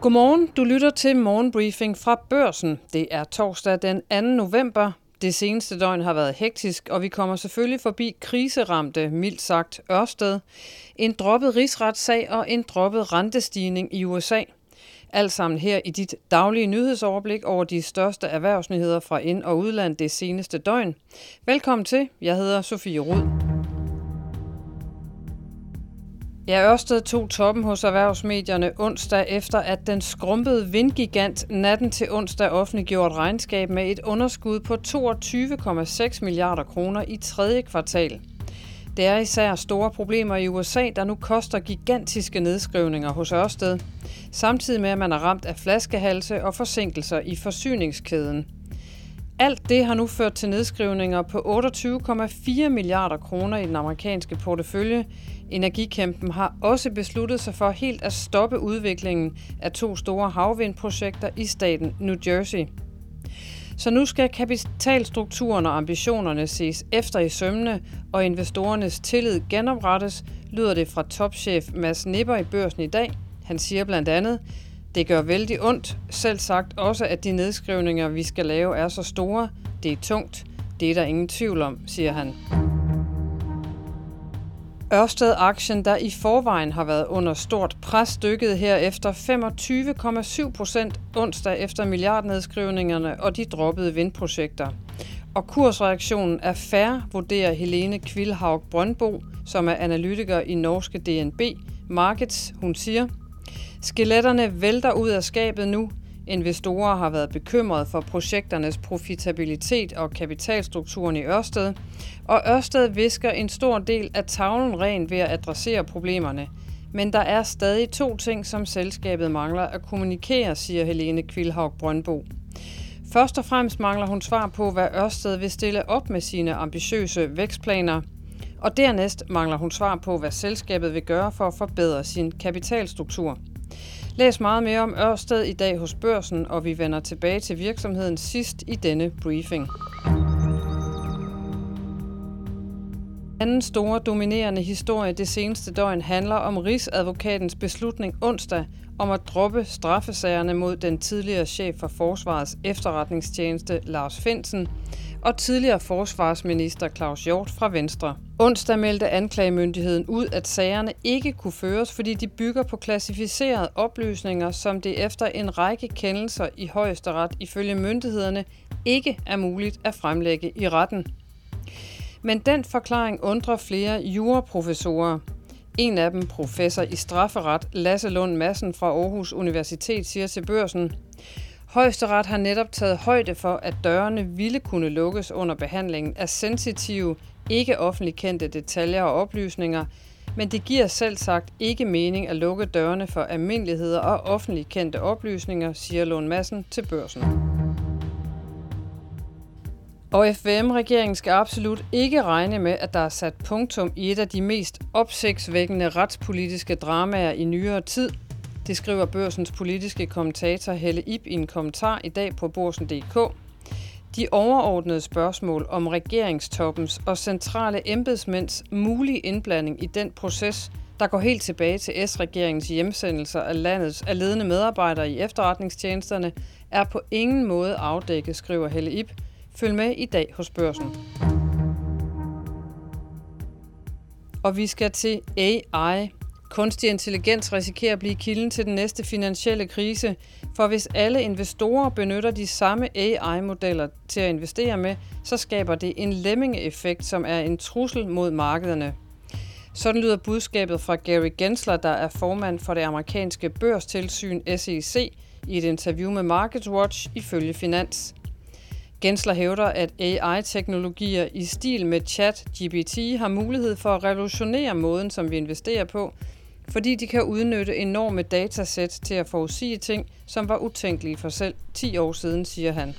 Godmorgen, du lytter til morgenbriefing fra Børsen. Det er torsdag den 2. november. Det seneste døgn har været hektisk, og vi kommer selvfølgelig forbi kriseramte, mildt sagt, Ørsted, en droppet rigsretssag og en droppet rentestigning i USA. Alt sammen her i dit daglige nyhedsoverblik over de største erhvervsnyheder fra ind- og udland det seneste døgn. Velkommen til. Jeg hedder Sofie Rud. Ja, Ørsted tog toppen hos erhvervsmedierne onsdag efter, at den skrumpede vindgigant natten til onsdag offentliggjorde regnskab med et underskud på 22,6 milliarder kroner i tredje kvartal. Det er især store problemer i USA, der nu koster gigantiske nedskrivninger hos Ørsted, samtidig med at man er ramt af flaskehalse og forsinkelser i forsyningskæden. Alt det har nu ført til nedskrivninger på 28,4 milliarder kroner i den amerikanske portefølje, Energikæmpen har også besluttet sig for helt at stoppe udviklingen af to store havvindprojekter i staten New Jersey. Så nu skal kapitalstrukturen og ambitionerne ses efter i sømne, og investorernes tillid genoprettes, lyder det fra topchef Mads Nipper i børsen i dag. Han siger blandt andet, det gør vældig ondt, selv sagt også, at de nedskrivninger, vi skal lave, er så store. Det er tungt. Det er der ingen tvivl om, siger han. Ørsted-aktien, der i forvejen har været under stort pres, dykkede her efter 25,7 procent onsdag efter milliardnedskrivningerne og de droppede vindprojekter. Og kursreaktionen er færre, vurderer Helene Kvilhaug Brøndbo, som er analytiker i norske DNB Markets. Hun siger, Skeletterne vælter ud af skabet nu, Investorer har været bekymrede for projekternes profitabilitet og kapitalstrukturen i Ørsted, og Ørsted visker en stor del af tavlen ren ved at adressere problemerne. Men der er stadig to ting, som selskabet mangler at kommunikere, siger Helene Kvilhaug Brøndbo. Først og fremmest mangler hun svar på, hvad Ørsted vil stille op med sine ambitiøse vækstplaner. Og dernæst mangler hun svar på, hvad selskabet vil gøre for at forbedre sin kapitalstruktur. Læs meget mere om Ørsted i dag hos Børsen, og vi vender tilbage til virksomheden sidst i denne briefing. Anden store dominerende historie det seneste døgn handler om Rigsadvokatens beslutning onsdag om at droppe straffesagerne mod den tidligere chef for Forsvarets efterretningstjeneste Lars Finsen og tidligere forsvarsminister Claus Hjort fra Venstre. Onsdag meldte anklagemyndigheden ud, at sagerne ikke kunne føres, fordi de bygger på klassificerede oplysninger, som det efter en række kendelser i højesteret ifølge myndighederne ikke er muligt at fremlægge i retten. Men den forklaring undrer flere juraprofessorer. En af dem, professor i strafferet Lasse Lund Madsen fra Aarhus Universitet, siger til børsen, Højesteret har netop taget højde for, at dørene ville kunne lukkes under behandlingen af sensitive, ikke offentligt kendte detaljer og oplysninger, men det giver selv sagt ikke mening at lukke dørene for almindeligheder og offentligt kendte oplysninger, siger Lund Madsen til børsen. Og FVM-regeringen skal absolut ikke regne med, at der er sat punktum i et af de mest opsigtsvækkende retspolitiske dramaer i nyere tid. Det skriver børsens politiske kommentator Helle Ip i en kommentar i dag på borsen.dk. De overordnede spørgsmål om regeringstoppens og centrale embedsmænds mulige indblanding i den proces, der går helt tilbage til S-regeringens hjemsendelser af landets af ledende medarbejdere i efterretningstjenesterne, er på ingen måde afdækket, skriver Helle Ip. Følg med i dag hos børsen. Og vi skal til AI. Kunstig intelligens risikerer at blive kilden til den næste finansielle krise, for hvis alle investorer benytter de samme AI-modeller til at investere med, så skaber det en lemming-effekt, som er en trussel mod markederne. Sådan lyder budskabet fra Gary Gensler, der er formand for det amerikanske børstilsyn SEC, i et interview med MarketWatch ifølge Finans. Gensler hævder, at AI-teknologier i stil med chat-GPT har mulighed for at revolutionere måden, som vi investerer på, fordi de kan udnytte enorme datasæt til at forudsige ting, som var utænkelige for selv 10 år siden, siger han.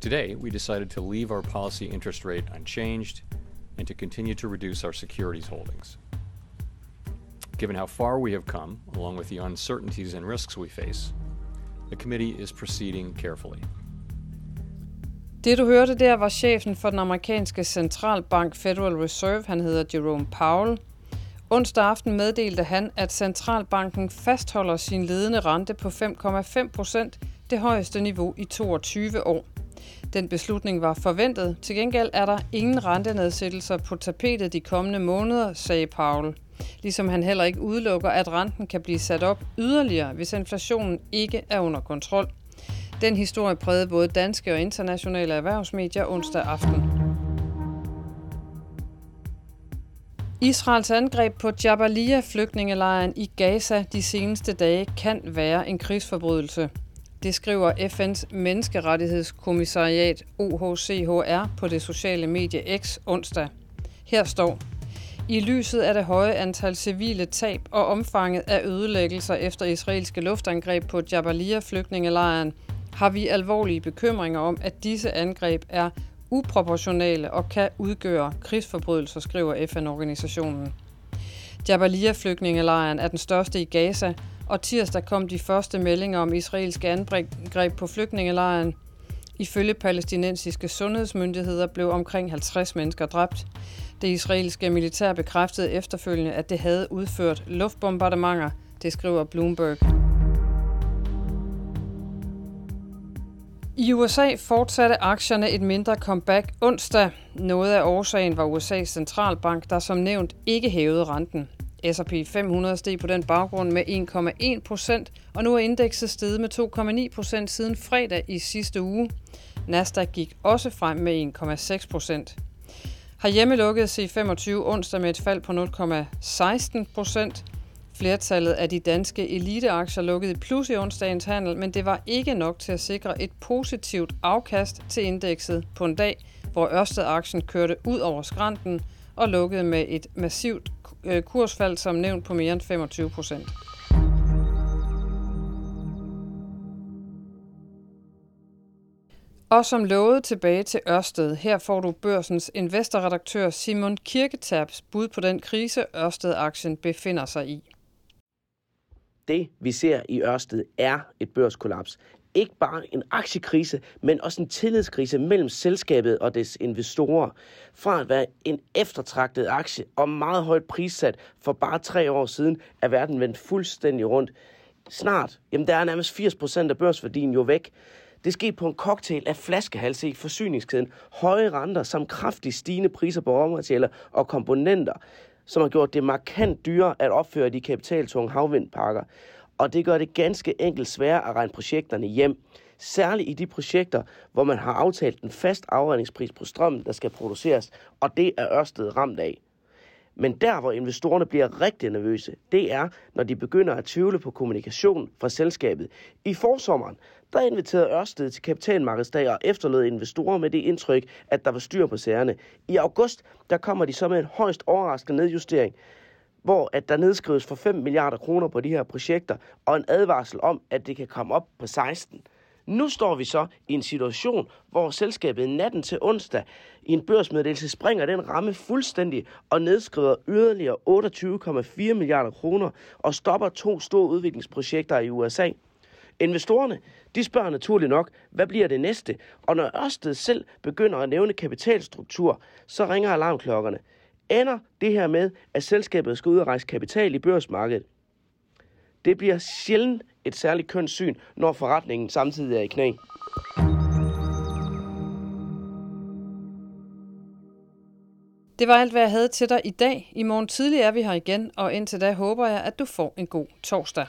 Today, we decided to leave our policy interest rate unchanged and to continue to reduce our securities holdings. Given how far we have come, along with the uncertainties and risks we face, the committee is proceeding carefully. Det du hørte der var chefen for den amerikanske centralbank Federal Reserve, han hedder Jerome Powell. Onsdag aften meddelte han, at Centralbanken fastholder sin ledende rente på 5,5 procent, det højeste niveau i 22 år. Den beslutning var forventet. Til gengæld er der ingen rentenedsættelser på tapetet de kommende måneder, sagde Paul. Ligesom han heller ikke udelukker, at renten kan blive sat op yderligere, hvis inflationen ikke er under kontrol. Den historie prægede både danske og internationale erhvervsmedier onsdag aften. Israels angreb på Jabalia-flygtningelejren i Gaza de seneste dage kan være en krigsforbrydelse. Det skriver FN's menneskerettighedskommissariat OHCHR på det sociale medie X onsdag. Her står, i lyset af det høje antal civile tab og omfanget af ødelæggelser efter israelske luftangreb på Jabalia-flygtningelejren, har vi alvorlige bekymringer om, at disse angreb er uproportionale og kan udgøre krigsforbrydelser, skriver FN-organisationen. Jabalia-flygtningelejren er den største i Gaza, og tirsdag kom de første meldinger om israelske angreb på flygtningelejren. Ifølge palæstinensiske sundhedsmyndigheder blev omkring 50 mennesker dræbt. Det israelske militær bekræftede efterfølgende, at det havde udført luftbombardementer, det skriver Bloomberg. I USA fortsatte aktierne et mindre comeback onsdag. Noget af årsagen var USA's centralbank, der som nævnt ikke hævede renten. S&P 500 steg på den baggrund med 1,1 procent, og nu er indekset steget med 2,9 procent siden fredag i sidste uge. Nasdaq gik også frem med 1,6 procent. Herhjemme lukkede C25 onsdag med et fald på 0,16 procent. Flertallet af de danske eliteaktier lukkede i plus i onsdagens handel, men det var ikke nok til at sikre et positivt afkast til indekset på en dag, hvor Ørsted-aktien kørte ud over skrænten og lukkede med et massivt øh, kursfald, som nævnt på mere end 25 procent. Og som lovet tilbage til Ørsted, her får du børsens investorredaktør Simon Kirketabs bud på den krise, Ørsted-aktien befinder sig i. Det, vi ser i Ørsted, er et børskollaps. Ikke bare en aktiekrise, men også en tillidskrise mellem selskabet og dets investorer. Fra at være en eftertragtet aktie og meget højt prissat for bare tre år siden, er verden vendt fuldstændig rundt. Snart, jamen der er nærmest 80% af børsværdien jo væk. Det sker på en cocktail af flaskehalse i forsyningskæden, høje renter samt kraftigt stigende priser på råmaterialer og komponenter, som har gjort det markant dyrere at opføre de kapitaltunge havvindparker. Og det gør det ganske enkelt sværere at regne projekterne hjem. Særligt i de projekter, hvor man har aftalt en fast afregningspris på strømmen, der skal produceres, og det er Ørsted ramt af. Men der, hvor investorerne bliver rigtig nervøse, det er, når de begynder at tvivle på kommunikation fra selskabet. I forsommeren, der inviterede Ørsted til kapitalmarkedsdag og efterlod investorer med det indtryk, at der var styr på sagerne. I august, der kommer de så med en højst overraskende nedjustering, hvor at der nedskrives for 5 milliarder kroner på de her projekter, og en advarsel om, at det kan komme op på 16. Nu står vi så i en situation, hvor selskabet natten til onsdag i en børsmeddelelse springer den ramme fuldstændig og nedskriver yderligere 28,4 milliarder kroner og stopper to store udviklingsprojekter i USA. Investorerne, de spørger naturligt nok, hvad bliver det næste? Og når Ørsted selv begynder at nævne kapitalstruktur, så ringer alarmklokkerne. Ender det her med, at selskabet skal ud og rejse kapital i børsmarkedet? Det bliver sjældent et særligt kønssyn, når forretningen samtidig er i knæ. Det var alt, hvad jeg havde til dig i dag. I morgen tidlig er vi her igen, og indtil da håber jeg, at du får en god torsdag.